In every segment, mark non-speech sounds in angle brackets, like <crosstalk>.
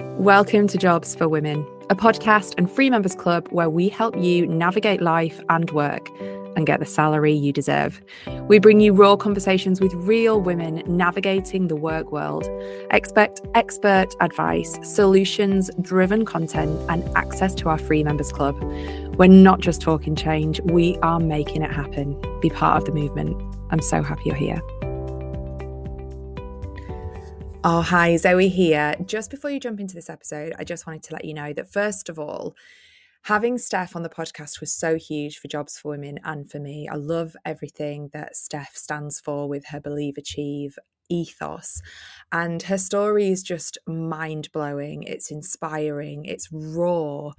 Welcome to Jobs for Women, a podcast and free members club where we help you navigate life and work and get the salary you deserve. We bring you raw conversations with real women navigating the work world. Expect expert advice, solutions driven content, and access to our free members club. We're not just talking change, we are making it happen. Be part of the movement. I'm so happy you're here. Oh, hi, Zoe here. Just before you jump into this episode, I just wanted to let you know that first of all, having Steph on the podcast was so huge for Jobs for Women and for me. I love everything that Steph stands for with her Believe Achieve ethos. And her story is just mind blowing, it's inspiring, it's raw.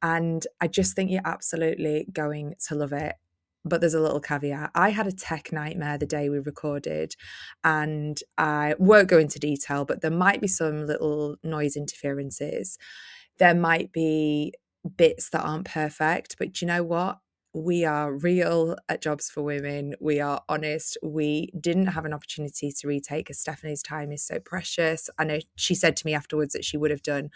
And I just think you're absolutely going to love it but there's a little caveat. I had a tech nightmare the day we recorded, and I won't go into detail, but there might be some little noise interferences. There might be bits that aren't perfect, but you know what? We are real at Jobs for Women. We are honest. We didn't have an opportunity to retake because Stephanie's time is so precious. I know she said to me afterwards that she would have done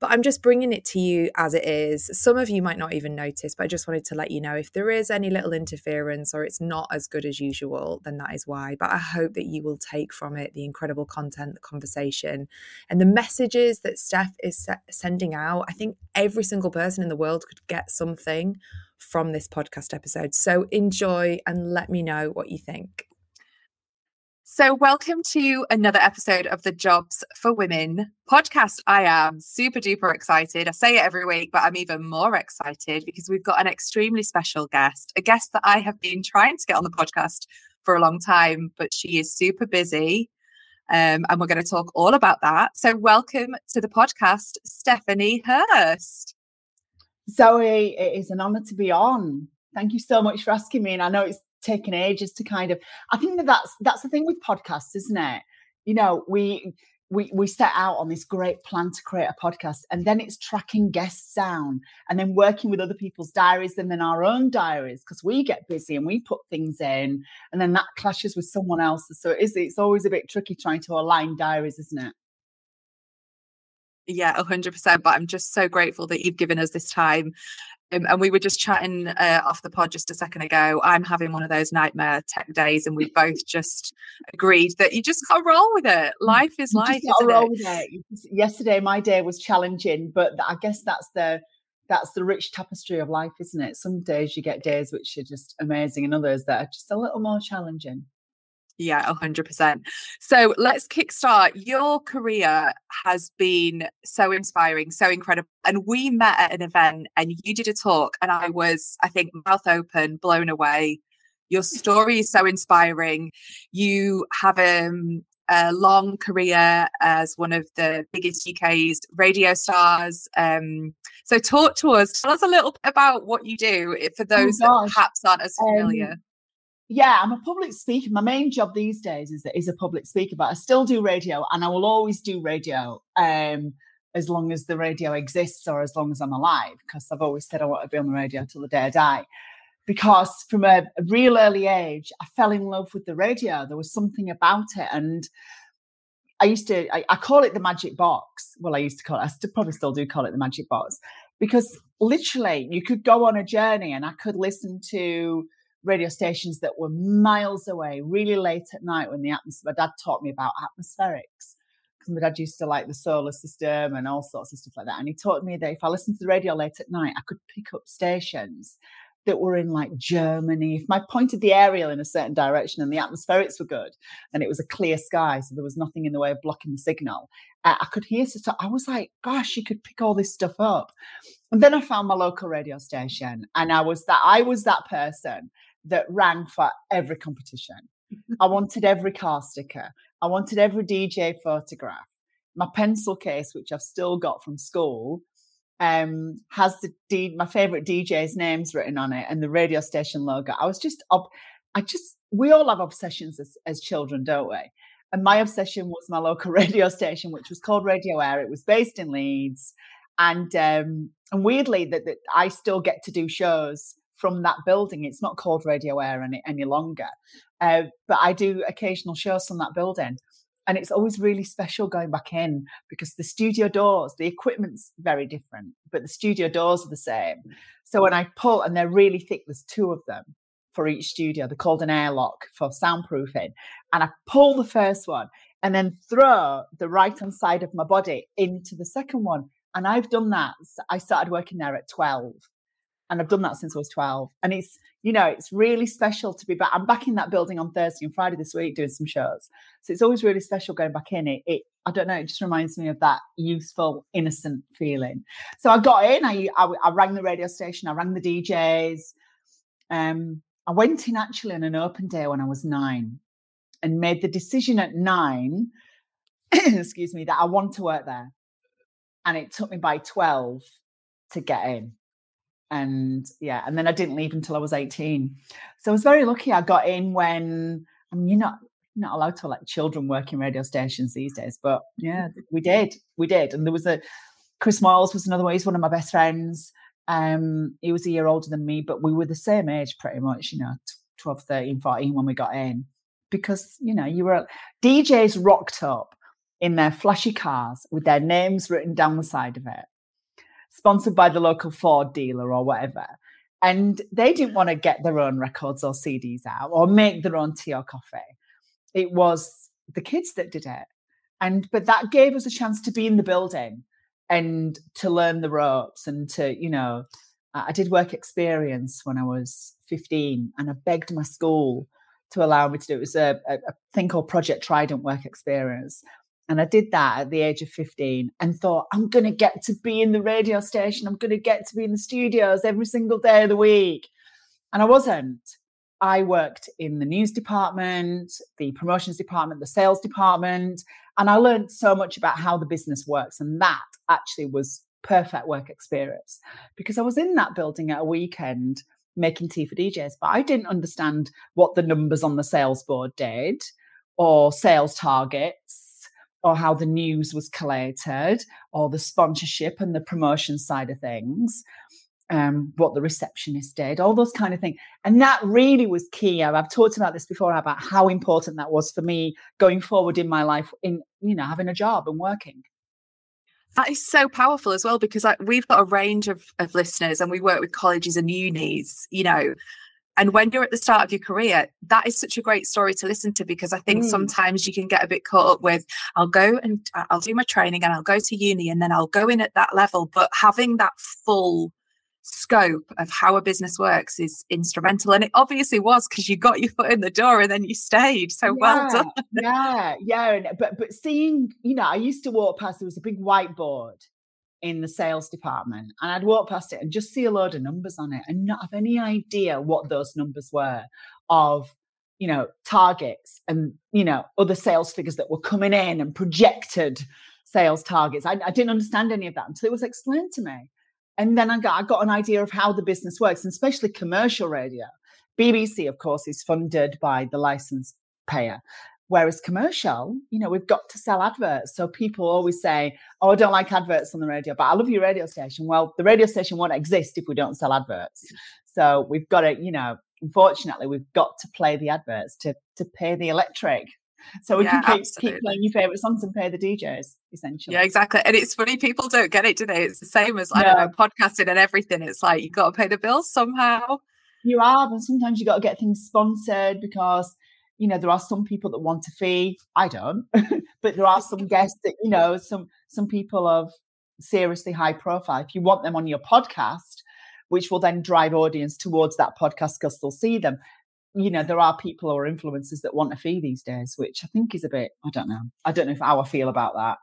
but I'm just bringing it to you as it is. Some of you might not even notice, but I just wanted to let you know if there is any little interference or it's not as good as usual, then that is why. But I hope that you will take from it the incredible content, the conversation, and the messages that Steph is sending out. I think every single person in the world could get something from this podcast episode. So enjoy and let me know what you think. So, welcome to another episode of the Jobs for Women podcast. I am super duper excited. I say it every week, but I'm even more excited because we've got an extremely special guest, a guest that I have been trying to get on the podcast for a long time, but she is super busy. Um, and we're going to talk all about that. So, welcome to the podcast, Stephanie Hirst. Zoe, it is an honor to be on. Thank you so much for asking me. And I know it's taken ages to kind of i think that that's that's the thing with podcasts isn't it? You know we we we set out on this great plan to create a podcast and then it's tracking guests down and then working with other people's diaries and then our own diaries because we get busy and we put things in and then that clashes with someone else's. So it is it's always a bit tricky trying to align diaries isn't it yeah, 100%. But I'm just so grateful that you've given us this time um, and we were just chatting uh, off the pod just a second ago. I'm having one of those nightmare tech days, and we both just agreed that you just got to roll with it. Life is you life. Roll it? with it. Yesterday, my day was challenging, but I guess that's the that's the rich tapestry of life, isn't it? Some days you get days which are just amazing, and others that are just a little more challenging. Yeah, 100%. So let's kickstart. Your career has been so inspiring, so incredible. And we met at an event and you did a talk, and I was, I think, mouth open, blown away. Your <laughs> story is so inspiring. You have um, a long career as one of the biggest UK's radio stars. Um, so, talk to us. Tell us a little bit about what you do eh, for oh those oh that perhaps aren't as familiar. Um, yeah, I'm a public speaker. My main job these days is is a public speaker, but I still do radio, and I will always do radio um, as long as the radio exists or as long as I'm alive. Because I've always said I want to be on the radio till the day I die. Because from a, a real early age, I fell in love with the radio. There was something about it, and I used to. I, I call it the magic box. Well, I used to call it. I still, probably still do call it the magic box because literally you could go on a journey, and I could listen to radio stations that were miles away, really late at night when the atmosphere, my dad taught me about atmospherics. Because my dad used to like the solar system and all sorts of stuff like that. And he taught me that if I listened to the radio late at night, I could pick up stations that were in like Germany. If I pointed the aerial in a certain direction and the atmospherics were good and it was a clear sky, so there was nothing in the way of blocking the signal, uh, I could hear stuff. I was like, gosh, you could pick all this stuff up. And then I found my local radio station and I was that I was that person that rang for every competition. I wanted every car sticker. I wanted every DJ photograph. My pencil case, which I've still got from school, um, has the D- my favorite DJ's names written on it and the radio station logo. I was just, ob- I just, we all have obsessions as, as children, don't we? And my obsession was my local <laughs> radio station, which was called Radio Aire. It was based in Leeds, and um, and weirdly, that, that I still get to do shows from that building. It's not called Radio Aire any, any longer. Uh, but I do occasional shows from that building. And it's always really special going back in because the studio doors, the equipment's very different, but the studio doors are the same. So when I pull, and they're really thick, there's two of them for each studio. They're called an airlock for soundproofing. And I pull the first one and then throw the right hand side of my body into the second one. And I've done that. I started working there at 12 and I've done that since I was 12. And it's, you know, it's really special to be back. I'm back in that building on Thursday and Friday this week doing some shows. So it's always really special going back in. It, it I don't know, it just reminds me of that youthful, innocent feeling. So I got in, I, I, I rang the radio station, I rang the DJs. Um, I went in actually on an open day when I was nine and made the decision at nine, <coughs> excuse me, that I want to work there. And it took me by 12 to get in. And yeah, and then I didn't leave until I was 18. So I was very lucky I got in when I mean you're not not allowed to let children work in radio stations these days, but yeah, <laughs> we did. We did. And there was a Chris Miles was another way, he's one of my best friends. Um, he was a year older than me, but we were the same age pretty much, you know, 12, 13, 14 when we got in because you know you were DJs rocked up in their flashy cars with their names written down the side of it, sponsored by the local Ford dealer or whatever. And they didn't want to get their own records or CDs out or make their own tea or coffee. It was the kids that did it. And but that gave us a chance to be in the building and to learn the ropes and to, you know, I did work experience when I was 15 and I begged my school to allow me to do it. It was a, a, a thing called Project Trident Work Experience. And I did that at the age of 15 and thought, I'm going to get to be in the radio station. I'm going to get to be in the studios every single day of the week. And I wasn't. I worked in the news department, the promotions department, the sales department, and I learned so much about how the business works. And that actually was perfect work experience because I was in that building at a weekend making tea for DJs, but I didn't understand what the numbers on the sales board did or sales targets or how the news was collated or the sponsorship and the promotion side of things. Um, what the receptionist did, all those kind of things. And that really was key. I've, talked about this before about how important that was for me going forward in my life in, you know, having a job and working. That is so powerful as well because like, we've got a range of, of listeners and we work with colleges and unis, you know. And when you're at the start of your career, that is such a great story to listen to because I think mm. sometimes you can get a bit caught up with, I'll go and uh, I'll do my training and I'll go to uni and then I'll go in at that level. But having that full scope of how a business works is instrumental. And it obviously was because you got your foot in the door and then you stayed. So yeah, well done. yeah, yeah. But but seeing, you know, I used to walk past, there was a big whiteboard in the sales department and I'd walk past it and just see a load of numbers on it and not have any idea what those numbers were of you know targets and you know other sales figures that were coming in and projected sales targets I, I didn't understand any of that until it was explained to me and then I got, I got an idea of how the business works, and especially commercial radio. BBC, of course, is funded by the license payer. Whereas commercial, you know, we've got to sell adverts. So people always say, Oh, I don't like adverts on the radio, but I love your radio station. Well, the radio station won't exist if we don't sell adverts. So we've got to, you know, unfortunately, we've got to play the adverts to to pay the electric so we yeah, can keep, keep playing your favorite songs and pay the DJs essentially. Yeah, exactly. And it's funny, people don't get it, do they? It's the same as I don't know, podcasting and everything. It's like you've got to pay the bills somehow. You have, and sometimes you've got to get things sponsored because you know there are some people that want a fee. I don't, <laughs> but there are some <laughs> guests that you know some some people of seriously high profile. If you want them on your podcast, which will then drive audience towards that podcast because they'll see them you know, there are people or influencers that want a fee these days, which I think is a bit, I don't know. I don't know if how I feel about that.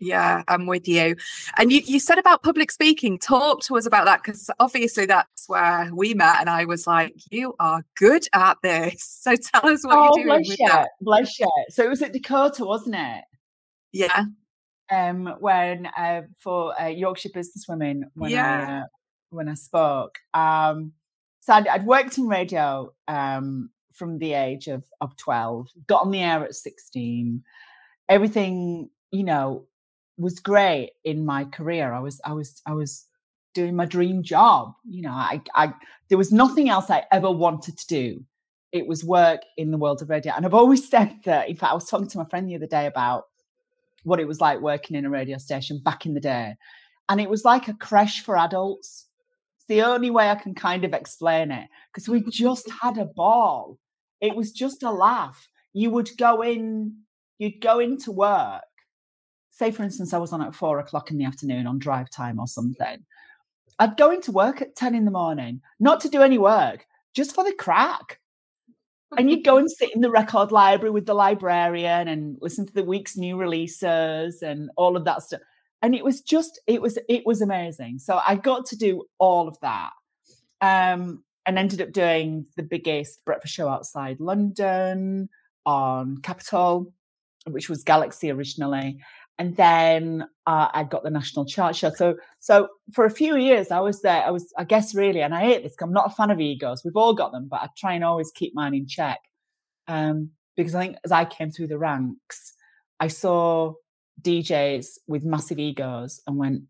Yeah, I'm with you. And you, you said about public speaking. Talk to us about that because obviously that's where we met, and I was like, "You are good at this." <laughs> So tell us what oh, you're doing bless with you, that. Bless you. So it was at Dakota, wasn't it? Yeah. Um, when uh, for uh, Yorkshire Business Women, when yeah. I uh, when I spoke, um, so I'd, I'd worked in radio um, from the age of, of 12, got on the air at 16. Everything, you know, was great in my career. I was, I was, I was doing my dream job. You know, I, I, there was nothing else I ever wanted to do it was work in the world of radio. And I've always <laughs> said that, in fact, I was talking to my friend the other day about what it was like working in a radio station back in the day. And it was like a creche for adults. It's the only way I can kind of explain it because we just had a ball. It was just a laugh. You would go in, you'd go into work. Say, for instance, I was on at four o'clock in the afternoon on drive time or something. I'd go into work at 10 in the morning, not to do any work, just for the crack. And you'd go and sit in the record library with the librarian and listen to the week's new releases and all of that stuff. And it was just it was it was amazing. So i got to do all of that um and ended up doing the biggest breakfast show outside london on Capital, which was galaxy originally and then uh, I got the national chart show. So, so for a few years, I was there. I was, I guess, really, and I hate this. I'm not a fan of egos. We've all got them, but I try and always keep mine in check um, because I think as I came through the ranks, I saw DJs with massive egos and went,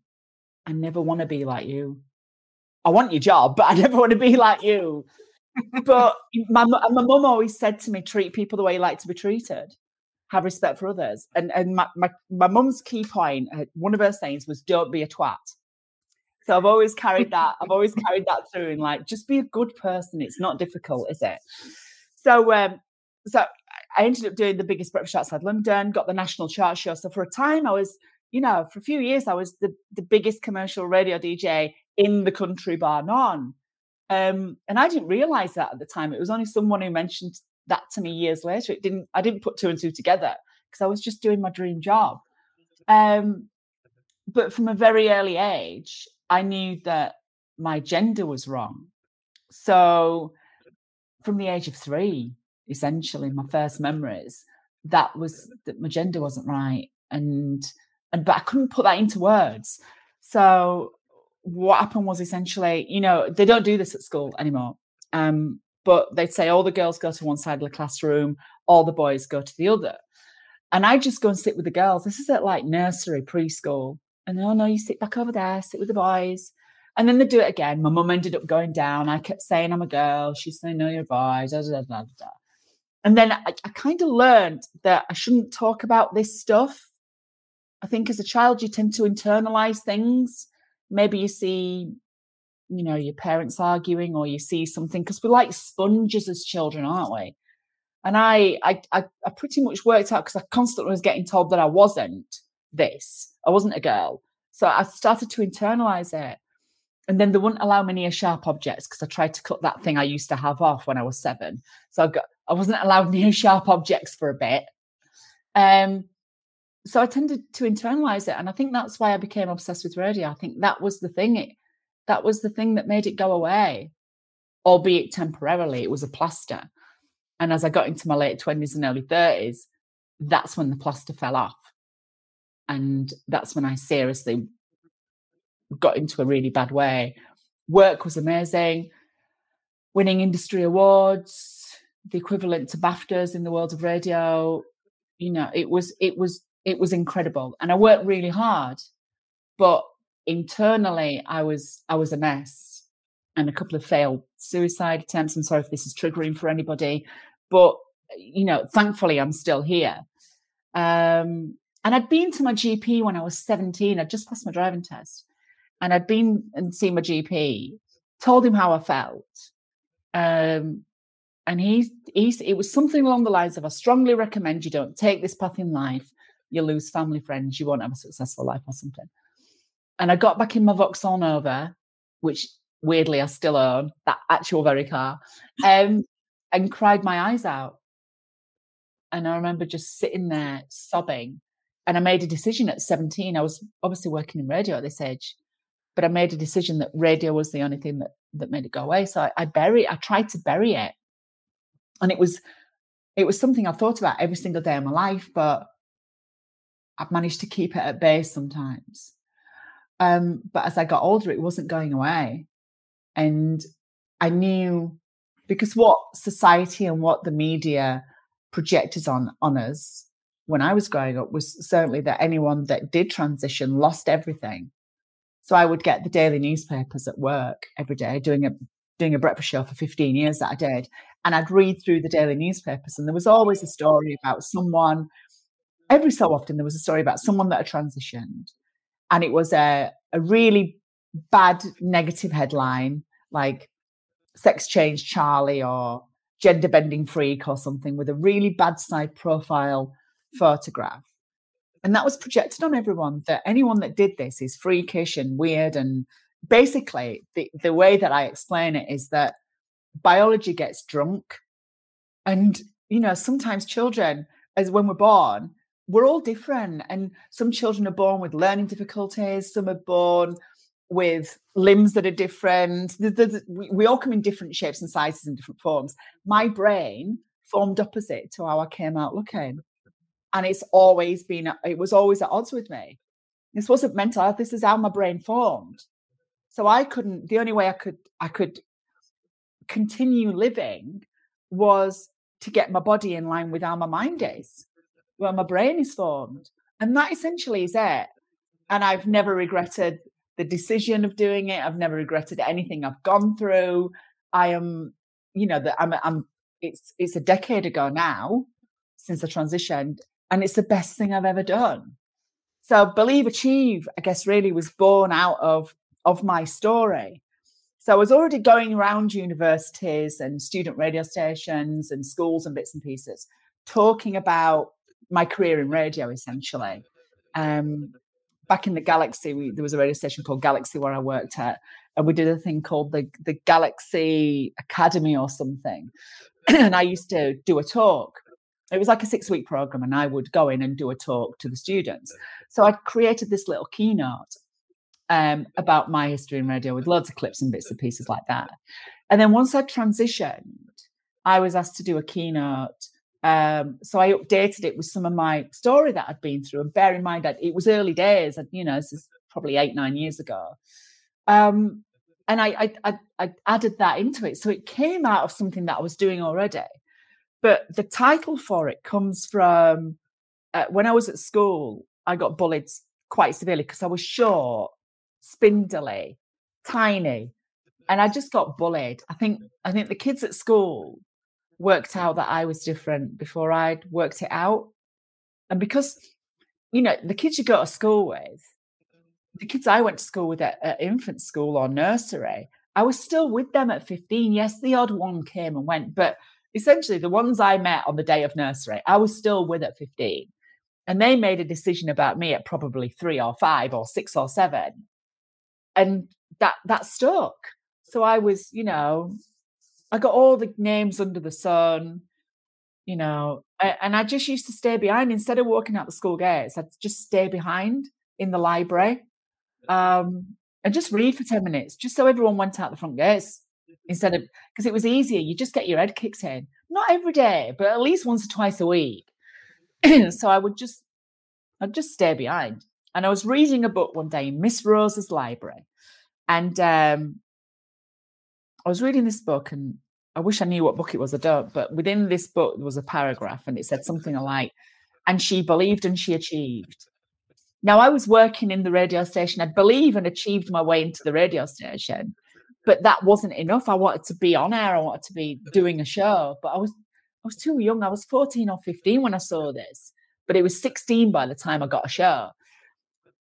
"I never want to be like you. I want your job, <laughs> but I never want to be like you." but <laughs> my my mum always said to me, "Treat people the way you like to be treated." Have respect for others. And and my my, my mum's key uh, one of her sayings was, "Don't be a twat." So I've always carried that. I've always <laughs> carried that through, and like, just be a good person. It's not difficult, is it? So um, so I ended up doing the biggest breakfast outside London, got the national chart show. So for a time, I was, you know, for a few years, I was the the biggest commercial radio DJ in the country, bar none. Um, and I didn't realize that at the time. It was only someone who mentioned that to me years later. It didn't. I didn't put two and two together because I was just doing my dream job. Um, but from a very early age, I knew that my gender was wrong. So, from the age of three, essentially, my first memories that was that my gender wasn't right, and and but I couldn't put that into words. So, what happened was essentially, you know, they don't do this at school anymore. Um, but they'd say all the girls go to one side of the classroom, all the boys go to the other. And I just go and sit with the girls. This is at like nursery, preschool. And oh no, you sit back over there, sit with the boys. And then they do it again. My mum ended up going down. I kept saying I'm a girl. She's saying, no, you're a boy. Da, da, da. And then I, I kind of learned that I shouldn't talk about this stuff. I think as a child, you tend to internalize things. Maybe you see you know your parents arguing or you see something because we're like sponges as children aren't we? And I, I i pretty much worked out because i constantly was getting told that i wasn't this i wasn't a girl. So i started to internalize it. And then they wouldn't allow me near sharp objects because i tried to cut that thing i used to have off when i was seven. So i got i wasn't allowed <laughs> near sharp objects for a bit. Um so i tended to internalize it and i think that's why i became obsessed with radio. I think that was the thing. It that was the thing that made it go away, albeit temporarily. It was a plaster. And as I got into my late 20s and early 30s, that's when the plaster fell off. And that's when I seriously got into a really bad way. Work was amazing, winning industry awards, the equivalent to BAFTAs in the world of radio. You know, it was it was it was incredible. And I worked really hard. But internally I was I was a mess and a couple of failed suicide attempts. I'm sorry if this is triggering for anybody, but you know, thankfully I'm still here. Um, and I'd been to my GP when I was 17. I'd just passed my driving test. And I'd been and seen my GP, told him how I felt. Um, and he's, he's it was something along the lines of I strongly recommend you don't take this path in life. You'll lose family friends, you won't have a successful life or something. And I got back in my Vauxhall Nova, which weirdly I still own, that actual very car, um, and cried my eyes out. And I remember just sitting there sobbing. And I made a decision at 17. I was obviously working in radio at this age, but I made a decision that radio was the only thing that that made it go away. So I, I bury, I tried to bury it. And it was it was something I thought about every single day of my life, but I've managed to keep it at bay sometimes. Um, but as I got older, it wasn't going away. And I knew because what society and what the media projected on, on us when I was growing up was certainly that anyone that did transition lost everything. So I would get the daily newspapers at work every day, doing a doing a breakfast show for 15 years that I did. And I'd read through the daily newspapers, and there was always a story about someone. Every so often, there was a story about someone that had transitioned, and it was a, a really bad negative headline like sex change Charlie or gender bending freak or something with a really bad side profile photograph. And that was projected on everyone that anyone that did this is freakish and weird. And basically, the, the way that I explain it is that biology gets drunk. And, you know, sometimes children, as when we're born, we're all different. And some children are born with learning difficulties, some are born with limbs that are different. we all come in different shapes and sizes and different forms. My brain formed opposite to how I came out looking. And it's always been, it was always at odds with me. This wasn't mental health. This is how my brain formed. So I couldn't, the only way I could, I could continue living was to get my body in line with how my mind is, where my brain is formed. And that essentially is it. And I've never regretted the decision of doing it. I've never regretted anything I've gone through. I am, you know, that I'm, I'm, it's, it's a decade ago now since I transitioned, and it's the best thing I've ever done. So, believe, achieve, I guess, really was born out of of my story. So, I was already going around universities and student radio stations and schools and bits and pieces, talking about my career in radio, essentially. Um, back in the Galaxy, we, there was a radio station called Galaxy where I worked at, and we did a thing called the the Galaxy Academy or something. <clears throat> and I used to do a talk. It was like a six week program, and I would go in and do a talk to the students. So I created this little keynote um, about my history in radio with loads of clips and bits and pieces like that. And then once I transitioned, I was asked to do a keynote um, so I updated it with some of my story that I'd been through. And bear in mind that it was early days, and you know, this is probably eight, nine years ago. Um, and I, I, I, added that into it. So it came out of something that I was doing already. But the title for it comes from uh, when I was at school, I got bullied quite severely because I was short, spindly, tiny, and I just got bullied. I think I think the kids at school worked out that I was different before I'd worked it out. And because, you know, the kids you go to school with, the kids I went to school with at, at infant school or nursery, I was still with them at 15. Yes, the odd one came and went, but essentially the ones I met on the day of nursery, I was still with at 15. And they made a decision about me at probably three or five or six or seven. And that that stuck. So I was, you know, I got all the names under the sun, you know, and I just used to stay behind instead of walking out the school gates. I'd just stay behind in the library um, and just read for 10 minutes, just so everyone went out the front gates instead of because it was easier. You just get your head kicked in, not every day, but at least once or twice a week. <clears throat> so I would just, I'd just stay behind. And I was reading a book one day in Miss Rose's library, and um, I was reading this book and I wish I knew what book it was, I don't, but within this book there was a paragraph and it said something like, and she believed and she achieved. Now I was working in the radio station. I'd believe and achieved my way into the radio station, but that wasn't enough. I wanted to be on air. I wanted to be doing a show, but I was I was too young. I was 14 or 15 when I saw this, but it was 16 by the time I got a show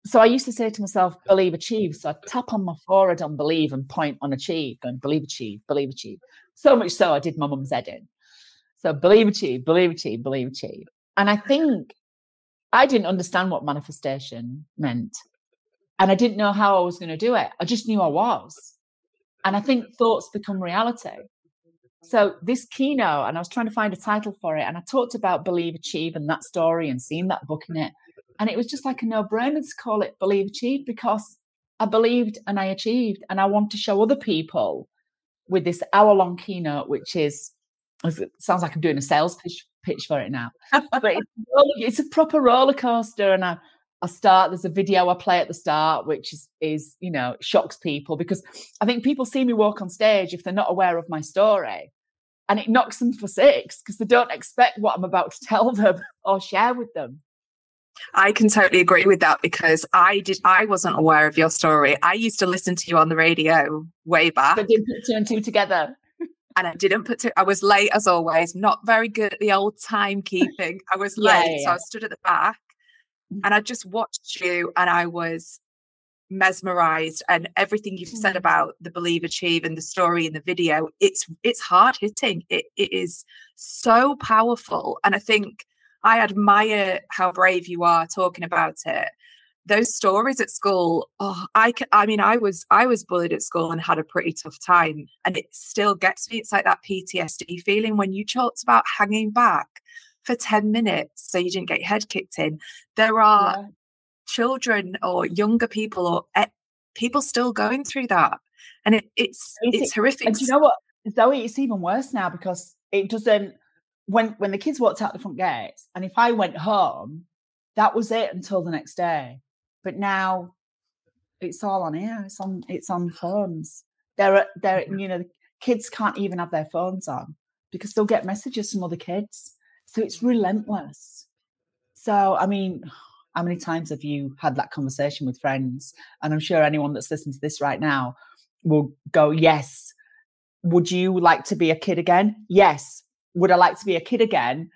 so I used to say to myself, believe, achieve. So I tap on my forehead on believe and point on achieve, going believe, achieve, believe, achieve. So much so I did my mum's head in. So believe, achieve, believe, achieve, believe, achieve. And I think I didn't understand what manifestation meant. And I didn't know how I was going to do it. I just knew I was. And I think thoughts become reality. So this keynote, and I was trying to find a title for it, and I talked about believe, achieve, and that story, and seeing that book in it. And it was just like a no brainer to call it Believe Achieve because I believed and I achieved. And I want to show other people with this hour long keynote, which is, it sounds like I'm doing a sales pitch, pitch for it now, <laughs> but it's, it's, a proper roller coaster. And I, I start, there's a video I play at the start, which is, is, you know, shocks people because I think people see me walk on stage if they're not aware of my story. And it knocks them for six because they don't expect what I'm about to tell them or share with them. I can totally agree with that because I did I wasn't aware of your story. I used to listen to you on the radio way back. But didn't put two and two together. and I didn't put two. I was late as always, not very good at the old timekeeping. I was <laughs> late. Yeah, yeah. So I stood at the back mm. and I just watched you and I was mesmerized and everything you've said mm. about the believe achieve and the story in the video it's it's hard hitting it, it is so powerful and i think i admire how brave you are talking about it. Those stories at school oh i i mean i was i was bullied at school and had a pretty tough time and it still gets me it's like that ptsd feeling when you talked about hanging back for 10 minutes so you didn't get your head kicked in. There are yeah. children or younger people or eh, people still going through that and it, it's it's, it's horrific and you know what? Zoe it's even worse now because it doesn't when when the kids walked out the front gates and if i went home that was it until the next day but now it's all on here. It's on it's on phones. There are there, you know, kids can't even have their phones on because they'll get messages from other kids. So it's relentless. So I mean, how many times have you had that conversation with friends? And I'm sure anyone that's listening to this right now will go, Yes. Would you like to be a kid again? Yes. Would I like to be a kid again?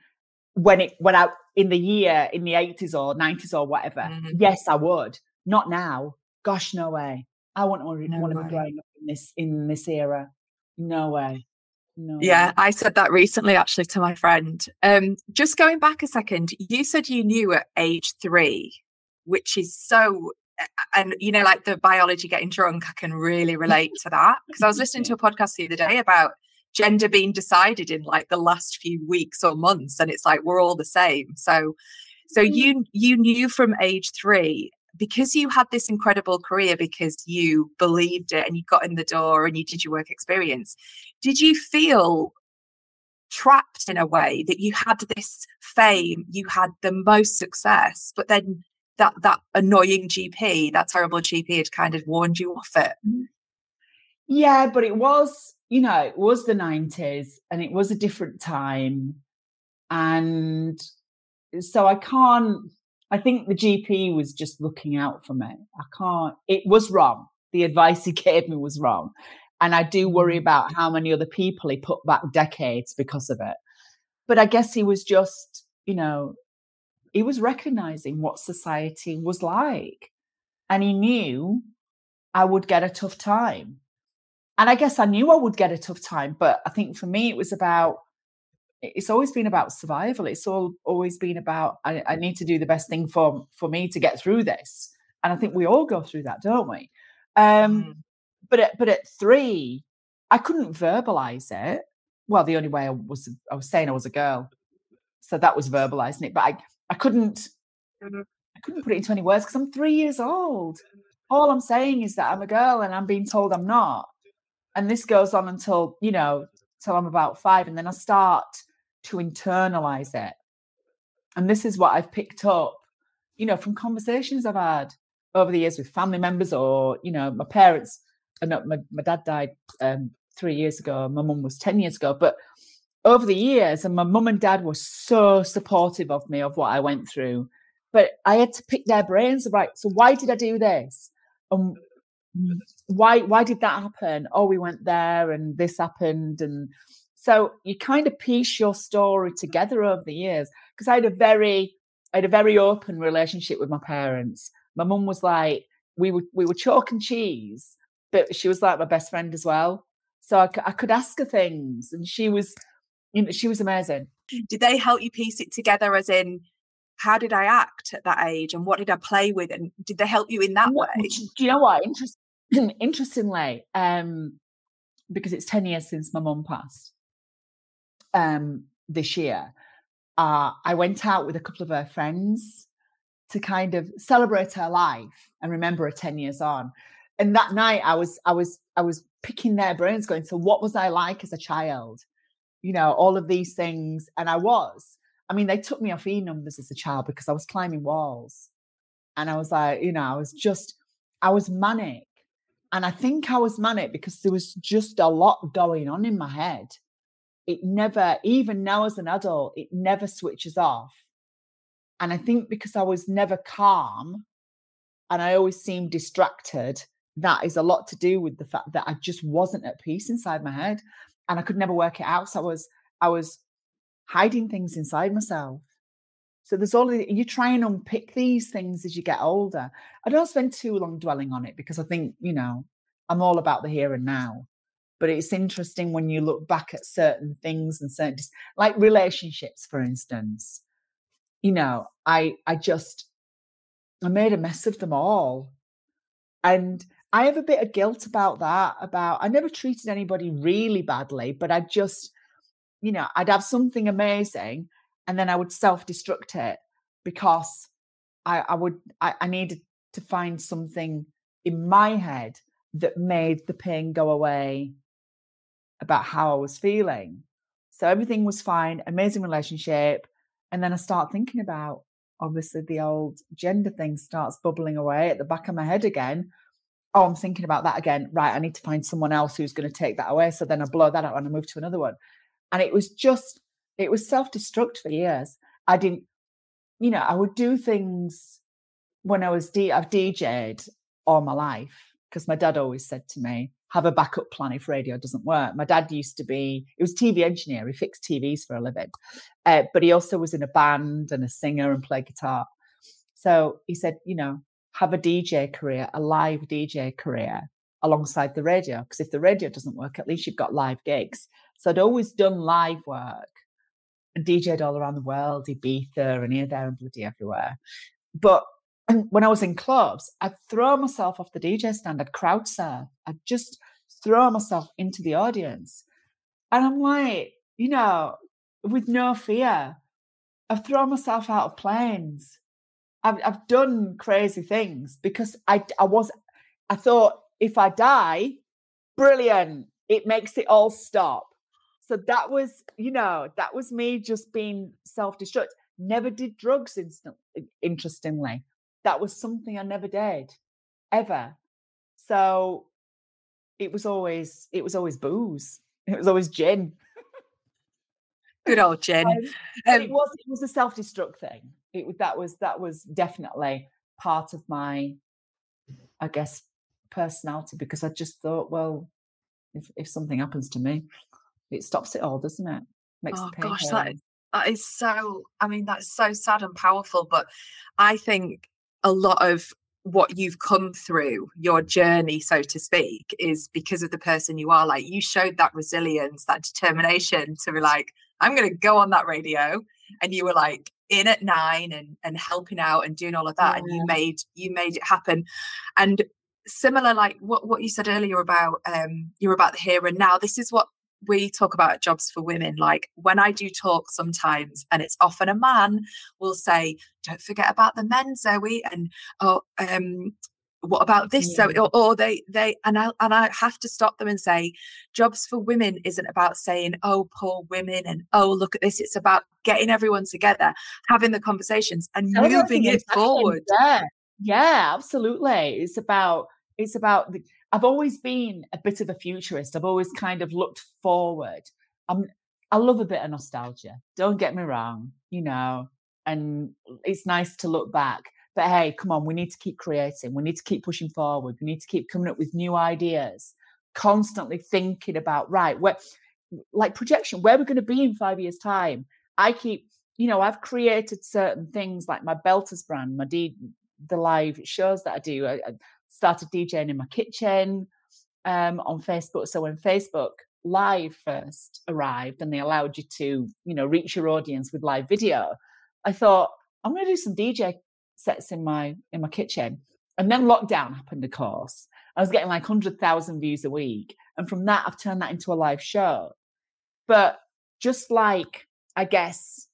When it when I in the year in the 80s or 90s or whatever, mm-hmm. yes, I would. Not now. Gosh, no way. I wouldn't want, no want to be growing up in this in this era. No way. No yeah. I said that recently actually to my friend. Um, just going back a second, you said you knew at age three, which is so and you know, like the biology getting drunk, I can really relate to that. Because I was listening to a <laughs> podcast the other day about gender being decided in like the last few weeks or months and it's like we're all the same so so mm. you you knew from age 3 because you had this incredible career because you believed it and you got in the door and you did your work experience did you feel trapped in a way that you had this fame you had the most success but then that that annoying gp that terrible gp had kind of warned you off it mm. yeah but it was you know, it was the 90s and it was a different time. And so I can't, I think the GP was just looking out for me. I can't, it was wrong. The advice he <laughs> gave me was wrong. And I do worry mm. about how many other people he put back decades because of it. But I guess he was just, you know, he was recognizing what society was like. And he knew I would get a tough time and I guess I knew I would get a tough time, but I think for me it was about it's always been about survival. It's all always been about I, I, need to do the best thing for for me to get through this. And I think we all go through that, don't we? Um, mm. But at, but at three, I couldn't verbalize it. Well, the only way I was I was saying I was a girl, so that was verbalizing it. But I I couldn't mm-hmm. I couldn't put it into any words because I'm three years old. All I'm saying is that I'm a girl and I'm being told I'm not and this goes on until you know till i'm about five and then i start to internalize it. And this is what i've picked up you know from conversations i've had over the years with family members or you know my parents. And my, my dad died um, three years ago my mum was 10 years ago but over the years and my mum and dad were so supportive of me of what i went through. But i had to pick their brains right so why did i do this? And Mm. why why did that happen oh we went there and this happened and so you kind of piece your story together over the years because i had a very i had a very open relationship with my parents my mum was like we were we were chalk and cheese but she was like my best friend as well so I, I could ask her things and she was you know she was amazing did they help you piece it together as in how did I act at that age and what did I play with? And did they help you in that way? Do you know what? Interest, <clears throat> interestingly, um, because it's 10 years since my mum passed um, this year, uh, I went out with a couple of her friends to kind of celebrate her life and remember her 10 years on. And that night I was I was I was picking their brains going, so what was I like as a child? You know, all of these things. And I was. I mean, they took me off E numbers as a child because I was climbing walls. And I was like, you know, I was just, I was manic. And I think I was manic because there was just a lot going on in my head. It never, even now as an adult, it never switches off. And I think because I was never calm and I always seemed distracted, that is a lot to do with the fact that I just wasn't at peace inside my head. and I could never work it out. So I was I was hiding things inside myself. So there's all you try and unpick these things as you get older. I don't spend too long dwelling on it because I think, you know, I'm all about the here and now. But it's interesting when you look back at certain things and certain like relationships, for instance. You know, I I just I made a mess of them all. And I have a bit of guilt about that. About I never treated anybody really badly, but I just, you know, I'd have something amazing and then I would self destruct it because I, I would I, I needed to find something in my head that made the pain go away about how I was feeling. So everything was fine, amazing relationship. And then I start thinking about obviously the old gender thing starts bubbling away at the back of my head again. Oh, I'm thinking about that again. Right, I need to find someone else who's going to take that away. So then I blow that out and I move to another one. And it was just it was self destruct for years. I didn't, you know, I would do things when I was, D- I've DJed all my life because my dad always said to me, have a backup plan if radio doesn't work. My dad used to be, he was TV engineer. He fixed TVs for a living, uh, but he also was in a band and a singer and played guitar. So he said, you know, have a DJ career, a live DJ career alongside the radio. Because if the radio doesn't work, at least you've got live gigs. So I'd always done live work DJed all around the world, Ibiza and here, there, and bloody everywhere. But <clears throat> when I was in clubs, I'd throw myself off the DJ stand, I'd crowd surf, I'd just throw myself into the audience. And I'm like, you know, with no fear, I've thrown myself out of planes. I've, I've done crazy things because I, I was, I thought if I die, brilliant, it makes it all stop. So that was, you know, that was me just being self-destruct. Never did drugs instant interestingly. That was something I never did, ever. So it was always it was always booze. It was always gin. Good old <laughs> gin. Um, um, it was it was a self-destruct thing. It that was that was definitely part of my, I guess, personality because I just thought, well, if if something happens to me, it stops it all, doesn't it? Makes oh gosh, that, that is so. I mean, that's so sad and powerful. But I think a lot of what you've come through, your journey, so to speak, is because of the person you are. Like you showed that resilience, that determination to be like, I'm going to go on that radio, and you were like in at nine and and helping out and doing all of that, yeah. and you made you made it happen. And similar, like what what you said earlier about um, you're about the here and now. This is what we talk about jobs for women like when i do talk sometimes and it's often a man will say don't forget about the men zoe and oh um what about this yeah. so or, or, they they and i and i have to stop them and say jobs for women isn't about saying oh poor women and oh look at this it's about getting everyone together having the conversations and moving it forward. yeah yeah absolutely. It's about it's about the, I've always been a bit of a futurist. I've always kind of looked forward. I'm, I love a bit of nostalgia. Don't get me wrong, you know, and it's nice to look back. But hey, come on, we need to keep creating. We need to keep pushing forward. We need to keep coming up with new ideas, constantly thinking about, right, where, like projection, where we're going to be in five years' time. I keep, you know, I've created certain things like my Belters brand, my D, the live shows that I do. I, started DJing in my kitchen um, on Facebook. So when Facebook Live first arrived and they allowed you to, you know, reach your audience with live video, I thought I'm going to do some DJ sets in my in my kitchen. And then lockdown happened, of course. I was getting like 100,000 views a week. And from that, I've turned that into a live show. But just like, I guess,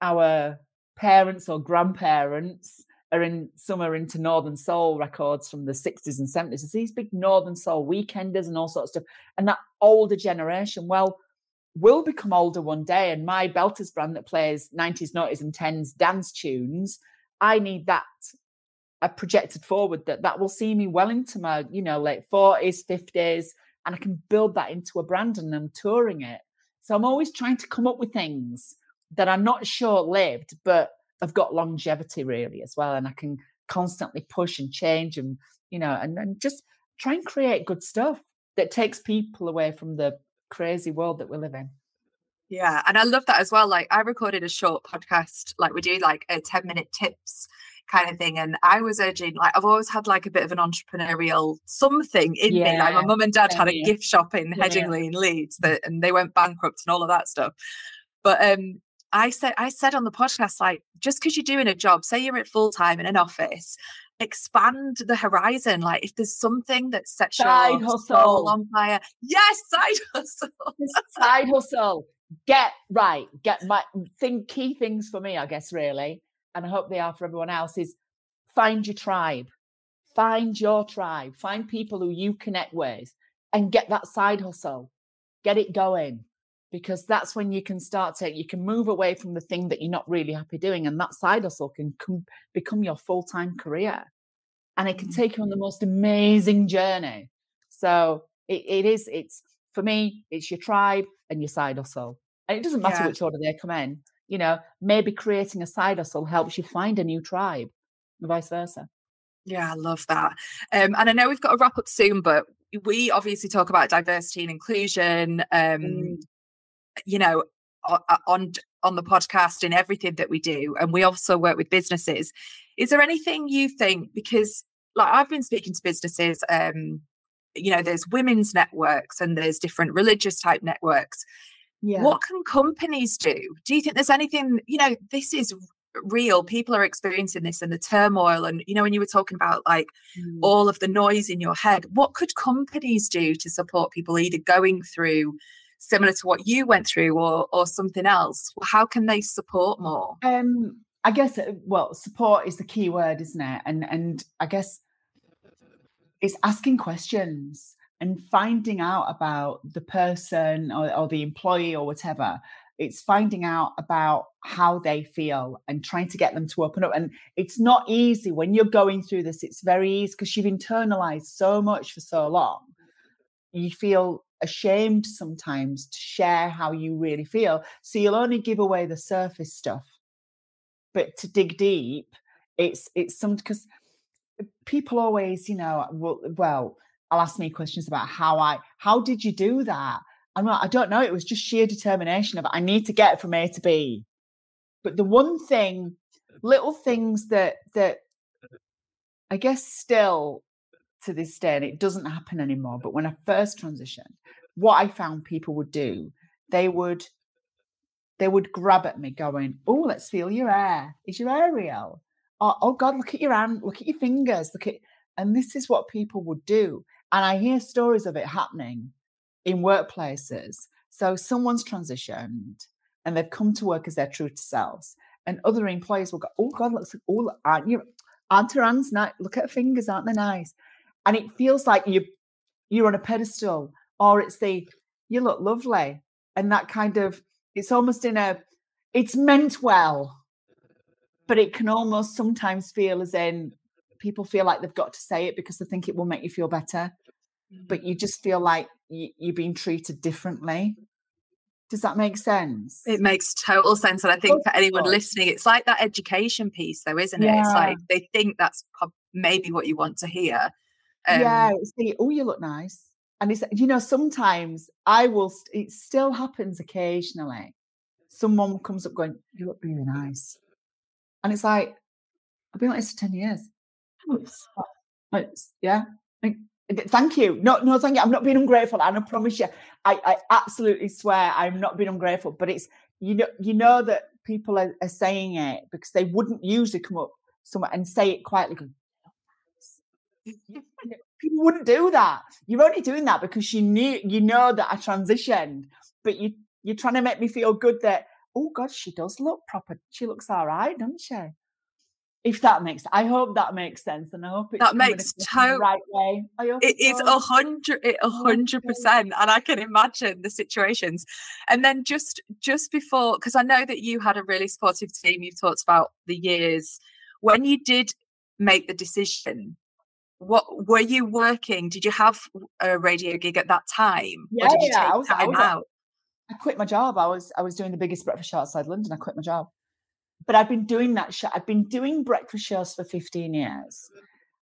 our parents or grandparents are in are into Northern Soul records from the 60s and 70s. It's these big Northern Soul weekenders and all sorts of stuff. And that older generation, well, will become older one day. And my Belters brand that plays 90s, 90s, and 10s dance tunes, I need that I projected forward that that will see me well into my, you know, late 40s, 50s, and I can build that into a brand and I'm touring it. So I'm always trying to come up with things that are not short lived, but have got longevity really as well and i can constantly push and change and you know and, and just try and create good stuff that takes people away from the crazy world that we live in. Yeah, and I love that as well. Like I recorded a short podcast, like we do like a 10 minute tips kind of thing. And I was urging, like I've always had like a bit of an entrepreneurial something in yeah. me. Like my mum and dad had a gift shop in yeah. Headingley in Leeds that and they went bankrupt and all of that stuff. But um I said I said on the podcast, like, just because you're doing a job, say you're at full time in an office, expand the horizon. Like if there's something that sets side your hustle. on fire. Yes, side <laughs> hustle. side hustle get right, get my mm, think key things for me, I guess, really, and I hope they are for everyone else, is find your tribe. Find your tribe. Find people who you connect with and get that side hustle. Get it going. Because that's when you can start to you can move away from the thing that you're not really happy doing, and that side hustle can come, become your full time career, and it can mm-hmm. take you on the most amazing journey. So it, it is. It's for me. It's your tribe and your side hustle. And it doesn't matter yeah. which order they come in. You know, maybe creating a side hustle helps you find a new tribe, and vice versa. Yeah, I love that. Um, and I know we've got to wrap up soon, but we obviously talk about diversity and inclusion. Um, mm. You know, on on the podcast and everything that we do, and we also work with businesses. Is there anything you think? Because like I've been speaking to businesses, um, you know, there's women's networks and there's different religious type networks. Yeah. What can companies do? Do you think there's anything, you know, this is real. People are experiencing this and the turmoil. And, you know, when you were talking about like mm. all of the noise in your head, what could companies do to support people either going through similar to what you went through or or something else? How can they support more? Um, I guess uh, well, support is the key word, isn't it? And and I guess it's asking questions and finding out about the person or, or the employee or whatever it's finding out about how they feel and trying to get them to open up. And it's not easy when you're going through this, it's very easy because you've internalized so much for so long. You feel ashamed sometimes to share how you really feel. So you'll only give away the surface stuff. But to dig deep, it's it's some because people always, you know, well, well I'll ask me questions about how I how did you do that? I'm not, I don't know. It was just sheer determination of I need to get from A to B. But the one thing, little things that that I guess still to this day, and it doesn't happen anymore. But when I first transitioned, what I found people would do, they would they would grab at me going, Oh, let's feel your hair. Is your hair real? Oh, oh God, look at your hand, look at your fingers, look at and this is what people would do. And I hear stories of it happening in workplaces. So someone's transitioned and they've come to work as their true selves. And other employees will go, Oh God, looks like oh, aren't you aren't her hands nice? Look at her fingers, aren't they nice? And it feels like you you're on a pedestal, or it's the you look lovely. And that kind of it's almost in a it's meant well, but it can almost sometimes feel as in people feel like they've got to say it because they think it will make you feel better but you just feel like you, you're being treated differently does that make sense it makes total sense and i think for anyone listening it's like that education piece though isn't it yeah. it's like they think that's maybe what you want to hear um, yeah the oh you look nice and it's you know sometimes i will it still happens occasionally someone comes up going you look really nice and it's like i've been like this for 10 years it's, yeah. Thank you. No, no, thank you. I'm not being ungrateful, and I promise you, I, I absolutely swear I'm not being ungrateful. But it's you know, you know that people are, are saying it because they wouldn't usually come up somewhere and say it quietly. People wouldn't do that. You're only doing that because you knew you know that I transitioned, but you you're trying to make me feel good that oh God, she does look proper. She looks all right, doesn't she? if that makes I hope that makes sense and I hope that makes total right way. it is a hundred a hundred percent and I can imagine the situations. And then just just before because I know that you had a really supportive team, you've talked about the years when you did make the decision. What were you working? Did you have a radio gig at that time? Yeah, yeah. I was, I, was, I quit my job. I was I was doing the biggest breakfast show outside London. I quit my job but I've been doing that show. I've been doing breakfast shows for 15 years.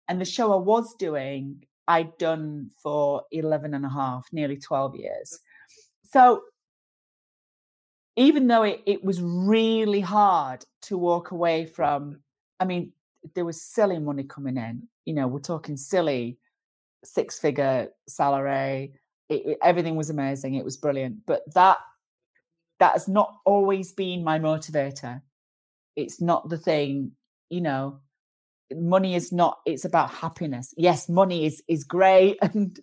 And the show I was doing, I'd done for 11 and a half, nearly 12 years. so even though it, it was really hard to walk away from, I mean, there was silly money coming in. You know, we're talking silly six figure salary. It, it, everything was amazing. It was brilliant. But that that has not always been my motivator. It's not the thing, you know. Money is not. It's about happiness. Yes, money is is great, <laughs> and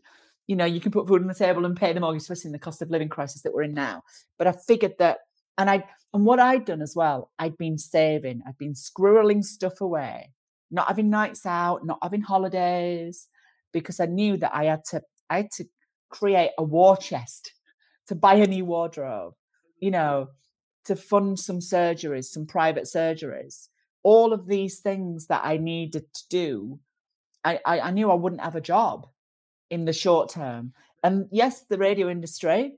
you know you can put food on the table and pay the mortgage, especially in the cost of living crisis that we're in now. But I figured that, and I and what I'd done as well, I'd been saving. I'd been squirreling stuff away, not having nights out, not having holidays, because I knew that I had to. I had to create a war chest to buy a new wardrobe you mm-hmm. know, to fund some surgeries, some private surgeries, all of these things that I needed to do, I, I, I knew I wouldn't have a job in the short term. And yes, the radio industry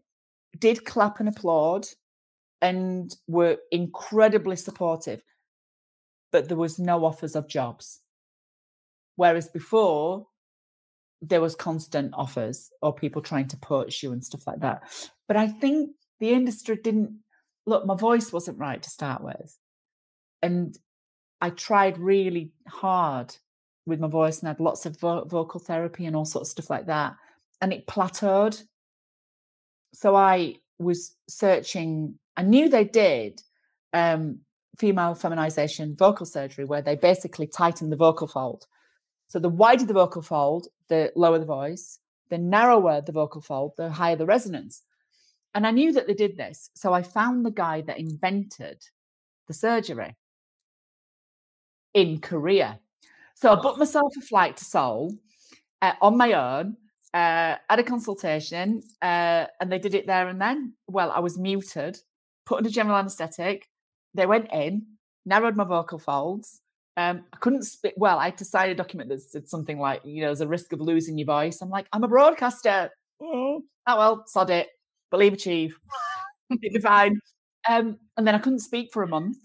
did clap and applaud and were incredibly supportive, but there was no offers of jobs. Whereas before, there was constant offers or people trying to poach you and stuff like that. But I think the industry didn't look, my voice wasn't right to start with. And I tried really hard with my voice and had lots of vo- vocal therapy and all sorts of stuff like that. And it plateaued. So I was searching, I knew they did um, female feminization vocal surgery, where they basically tighten the vocal fold. So the wider the vocal fold, the lower the voice, the narrower the vocal fold, the higher the resonance. And I knew that they did this. So I found the guy that invented the surgery in Korea. So I booked myself a flight to Seoul uh, on my own, uh, a consultation, uh, and they did it there and then. Well, I was muted, put under general anesthetic. They went in, narrowed my vocal folds. Um, I couldn't speak. Well, I had to sign a document that said something like, you know, there's a risk of losing your voice. I'm like, I'm a broadcaster. Oh, oh well, sod it believe achieve <laughs> it'd be fine um, and then i couldn't speak for a month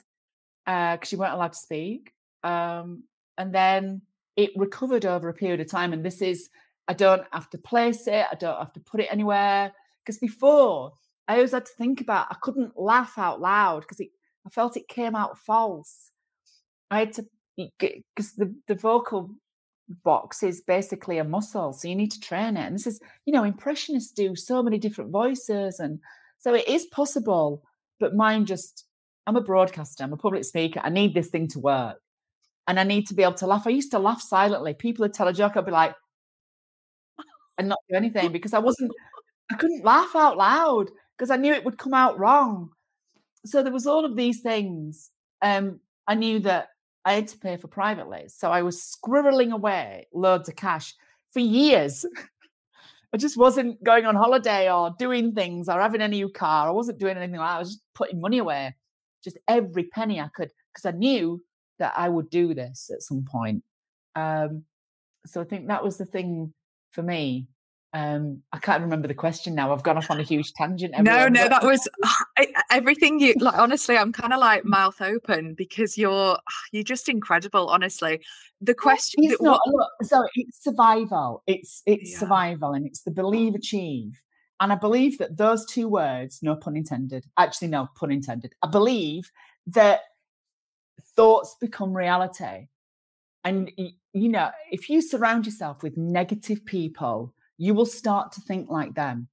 because uh, you weren't allowed to speak um, and then it recovered over a period of time and this is i don't have to place it i don't have to put it anywhere because before i always had to think about i couldn't laugh out loud because i felt it came out false. I had to because the, the vocal box is basically a muscle so you need to train it and this is you know impressionists do so many different voices and so it is possible but mine just i'm a broadcaster i'm a public speaker i need this thing to work and i need to be able to laugh. I used to laugh silently. People would tell a joke i'd be like and not do anything because i wasn't i couldn't laugh out loud because i knew it would come out wrong so there was all of these things um i knew that I had to pay for privately. So I was squirreling away loads of cash for years. <laughs> I just wasn't going on holiday or doing things or having a new car. I wasn't doing anything like that. I was just putting money away, just every penny I could, because I knew that I would do this at some point. Um, so I think that was the thing for me. Um, I can't remember the question now. I've gone off on a huge tangent. Everyone. No, no, that was <sighs> everything you like. Honestly, I'm kind of like mouth open because you're <sighs> you're just incredible. Honestly, the question. It's not. Look, so it's survival. It's it's yeah. survival, and it's the believe achieve. And I believe that those two words, no pun intended, actually no pun intended. I believe that thoughts become reality, and you know if you surround yourself with negative people you will start to think like them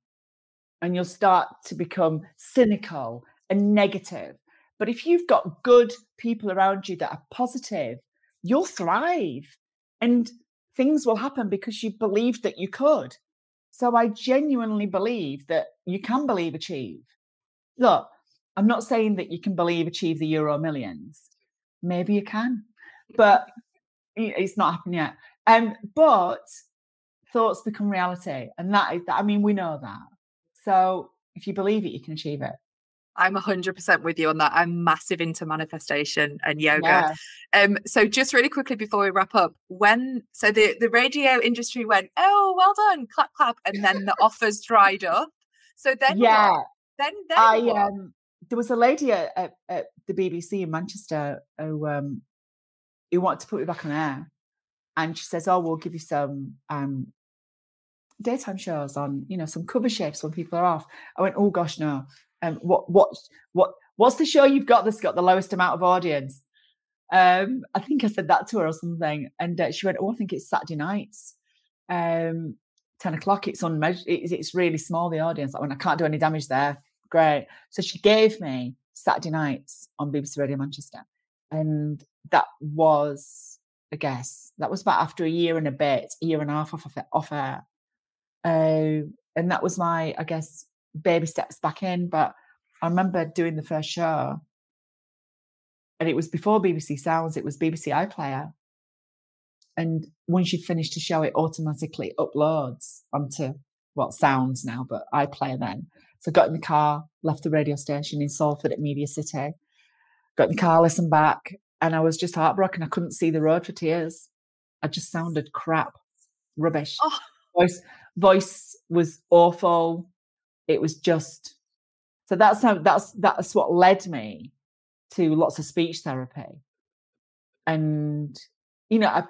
and you'll start to become cynical and negative. But if you've got good people around you that are positive, you'll thrive and things will happen because you believed that you could. So I genuinely believe that you can believe achieve. Look, I'm not saying that you can believe achieve the Euro millions. Maybe you can, but it's not happened yet. Um, but thoughts become reality. And that is that. I mean, we know that. So if you believe it, you can achieve it. I'm 100% with you on that. I'm massive into manifestation and yoga. Yeah. Um, so just really quickly before we wrap up, when so the the radio industry went, oh, well done, clap clap, and then the <laughs> offers dried up. So then yeah, what? then then I what? um there was a lady at, at, at, the BBC in Manchester who um who wanted to put me back on air, and she says, oh, we'll give you some um daytime shows on, you know, some cover shifts when people are off. I went, oh gosh, no. Um, what what what what's the show you've got that's got the lowest amount of audience? Um, I think I said that to her or something, and uh, she went, "Oh, I think it's Saturday nights, um, ten o'clock. It's unmeasured. It's, it's really small the audience. I went, I can't do any damage there. Great. So she gave me Saturday nights on BBC Radio Manchester, and that was, I guess, that was about after a year and a bit, a year and a half off of, off air, uh, and that was my, I guess, baby steps back in. But I remember doing the first show and it was before BBC Sounds, it was BBC iPlayer. And once you finish the show, it automatically uploads onto well, Sounds now, but iPlayer then. So I got in the car, left the radio station in Salford at Media City, got in the car, listened back, and I was just heartbroken. I couldn't see the road for tears. I just sounded crap, rubbish. Oh. Voice voice was awful. It was just so that's how that's that's what led me to lots of speech therapy. And, you know, I,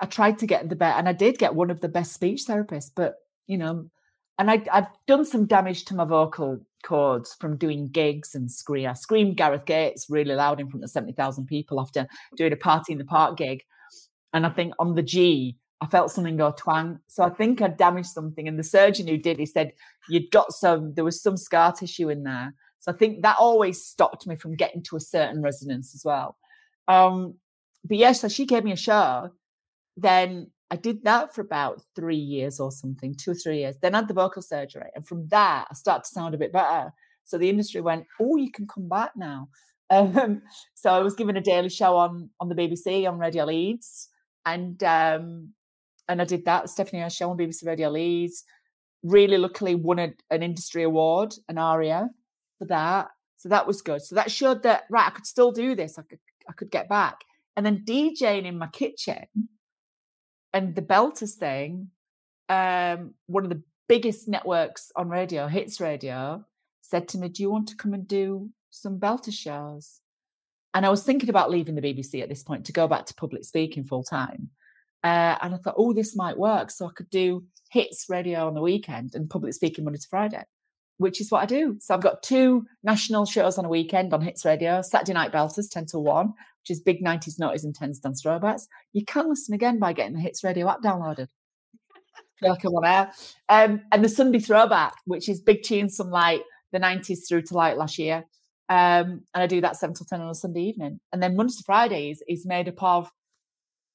I tried to get the best, and I did get one of the best speech therapists, but, you know, and I, I've done some damage to my vocal cords from doing gigs and scream. I screamed Gareth Gates really loud in front of 70,000 people after doing a party in the park gig. And I think on the G, I felt something go twang. So I think I damaged something. And the surgeon who did, he said, You'd got some, there was some scar tissue in there. So I think that always stopped me from getting to a certain resonance as well. Um, but yes, so she gave me a show. Then I did that for about three years or something, two or three years. Then I had the vocal surgery. And from that, I started to sound a bit better. So the industry went, oh, you can come back now. <laughs> Um, so I was given a daily show on on the BBC on Radio Leeds, and um, and I did that. Stephanie show on BBC Radio Leeds. Really, luckily, won a, an industry award, an ARIA, for that. So that was good. So that showed that right, I could still do this. I could I could get back. And then DJing in my kitchen and the Belters thing, um, one of the biggest networks on radio, Hits Radio, said to me, Do you want to come and do some Belter shows? And I was thinking about leaving the BBC at this point to go back to public speaking full time. Uh, and I thought, oh, this might work. So I could do hits radio on the weekend and public speaking Monday to Friday which is what I do. So I've got two national shows on a weekend on Hits Radio, Saturday Night Belters, 10 to 1, which is Big 90s Noughties and 10s Dance throwbacks. You can listen again by getting the Hits Radio app downloaded. <laughs> feel like on air. Um, and the Sunday Throwback, which is Big Tunes from like the 90s through to like last year. Um, and I do that 7 till 10 on a Sunday evening. And then Monday to Fridays is made up of,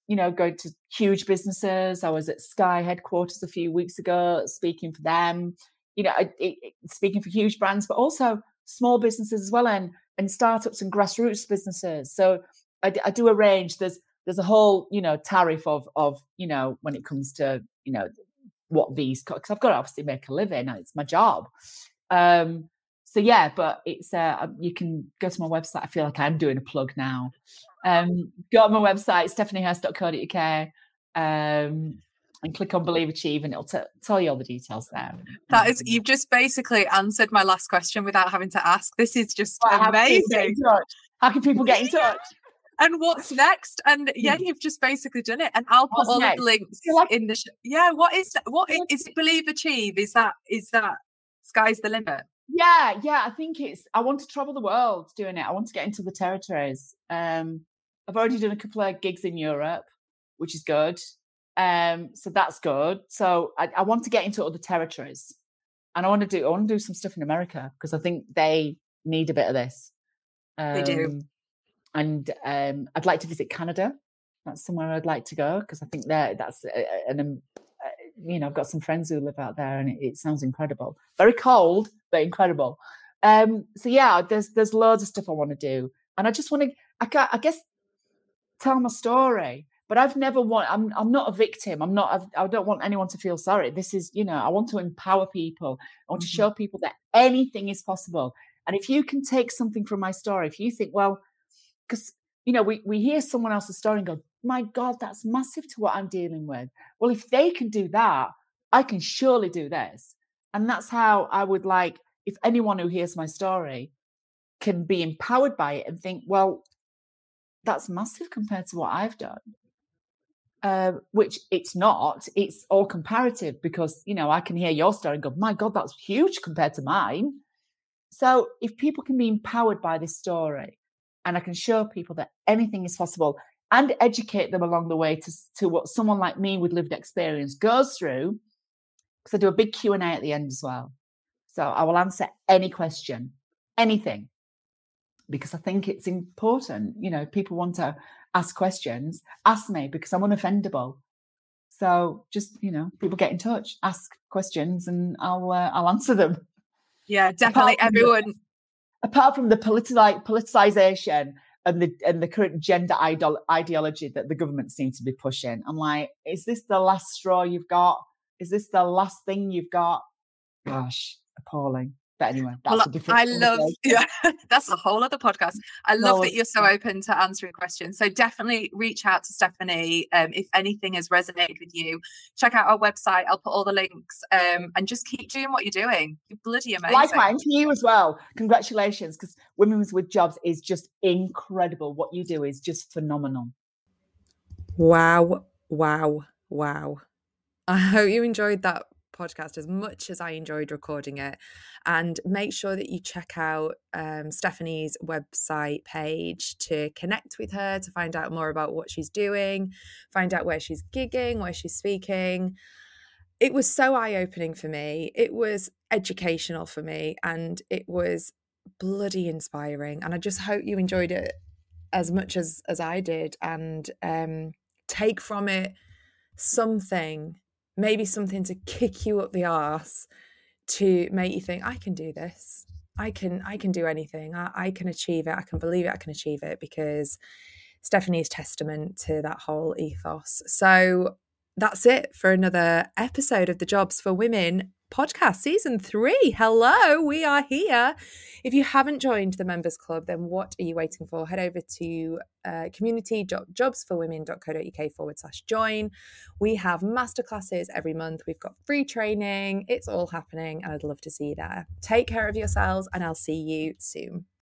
you know, going to huge businesses. I was at Sky headquarters a few weeks ago speaking for them you know, speaking for huge brands, but also small businesses as well, and and startups and grassroots businesses. So I, I do a range. There's there's a whole you know tariff of of you know when it comes to you know what these because I've got to obviously make a living. And it's my job. Um, so yeah, but it's uh, you can go to my website. I feel like I'm doing a plug now. Um, go on my website, stephaniehirst.co.uk. Um, and click on believe achieve and it'll t- tell you all the details there that is you've just basically answered my last question without having to ask this is just well, amazing how can people get in touch and what's next and yeah hmm. you've just basically done it and i'll put what's all next? the links like- in the sh- yeah what is what is, is it believe achieve is that is that sky's the limit yeah yeah i think it's i want to travel the world doing it i want to get into the territories um i've already done a couple of gigs in europe which is good um, so that's good. So I, I, want to get into other territories, and I want to do I want to do some stuff in America because I think they need a bit of this. Um, they do. Um, and um, I'd like to visit Canada. That's somewhere I'd like to go because I think that that's an um, uh, you know I've got some friends who live out there, and it, it sounds incredible. Very cold, but incredible. Um, so yeah, there's there's loads of stuff I want to do, and I just want to I, I guess tell my story but I've never want. I'm I'm not a victim. I'm not. I've, I do not want anyone to feel sorry. This is, you know, I want to empower people. I want mm-hmm. to show people that anything is possible. And if you can take something from my story, if you think, well, because you know, we we hear someone else's story and go, my God, that's massive to what I'm dealing with. Well, if they can do that, I can surely do this. And that's how I would like if anyone who hears my story can be empowered by it and think, well, that's massive compared to what I've done uh, which it's not. It's all comparative because, you know, I can hear your story and go, my God, that's huge compared to mine. So if people can be empowered by this story and I can show people that anything is possible and educate them along the way to, to what someone like me with lived experience goes through, because I do a big Q&A at the end as well. So I will answer any question, anything, because I think it's important. You know, people want to ask questions, ask me because I'm unoffendable. So just you know, people get in touch, ask questions, and I'll uh, I'll answer them. Yeah, definitely. Everyone. The, apart from the politi- politicization and the and the current gender idol- ideology that the government seems to be pushing, I'm like, is this the last straw you've got? Is this the last thing you've got? Gosh, appalling. But anyway, that's well, a different. I love. <laughs> Yeah, that's a whole other podcast. I love that you're so open to answering questions. So definitely reach out to Stephanie um, if anything has resonated with you. Check out our website. I'll put all the links. Um, and just keep doing what you're doing. You're bloody amazing. Likewise to you as well. Congratulations, because Women's with Jobs is just incredible. What you do is just phenomenal. Wow! Wow! Wow! I hope you enjoyed that podcast as much as I enjoyed recording it. And make sure that you check out um, Stephanie's website page to connect with her, to find out more about what she's doing, find out where she's gigging, where she's speaking. It was so eye opening for me. It was educational for me, and it was bloody inspiring. And I just hope you enjoyed it as much as as I did, and um, take from it something maybe something to kick you up the arse to make you think i can do this. I can i can do anything. I, I, can achieve it. I can believe it. I can achieve it. Because stephanie's testament to that whole ethos. So that's it for another episode of the jobs for women podcast season three. Hello, we are here. If you haven't joined the members club, then what are you waiting for? Head over to uh, community.jobsforwomen.co.uk forward slash join. We have masterclasses every month. We've got free training. It's all happening, and I'd love to see you there. Take care of yourselves, and I'll see you soon.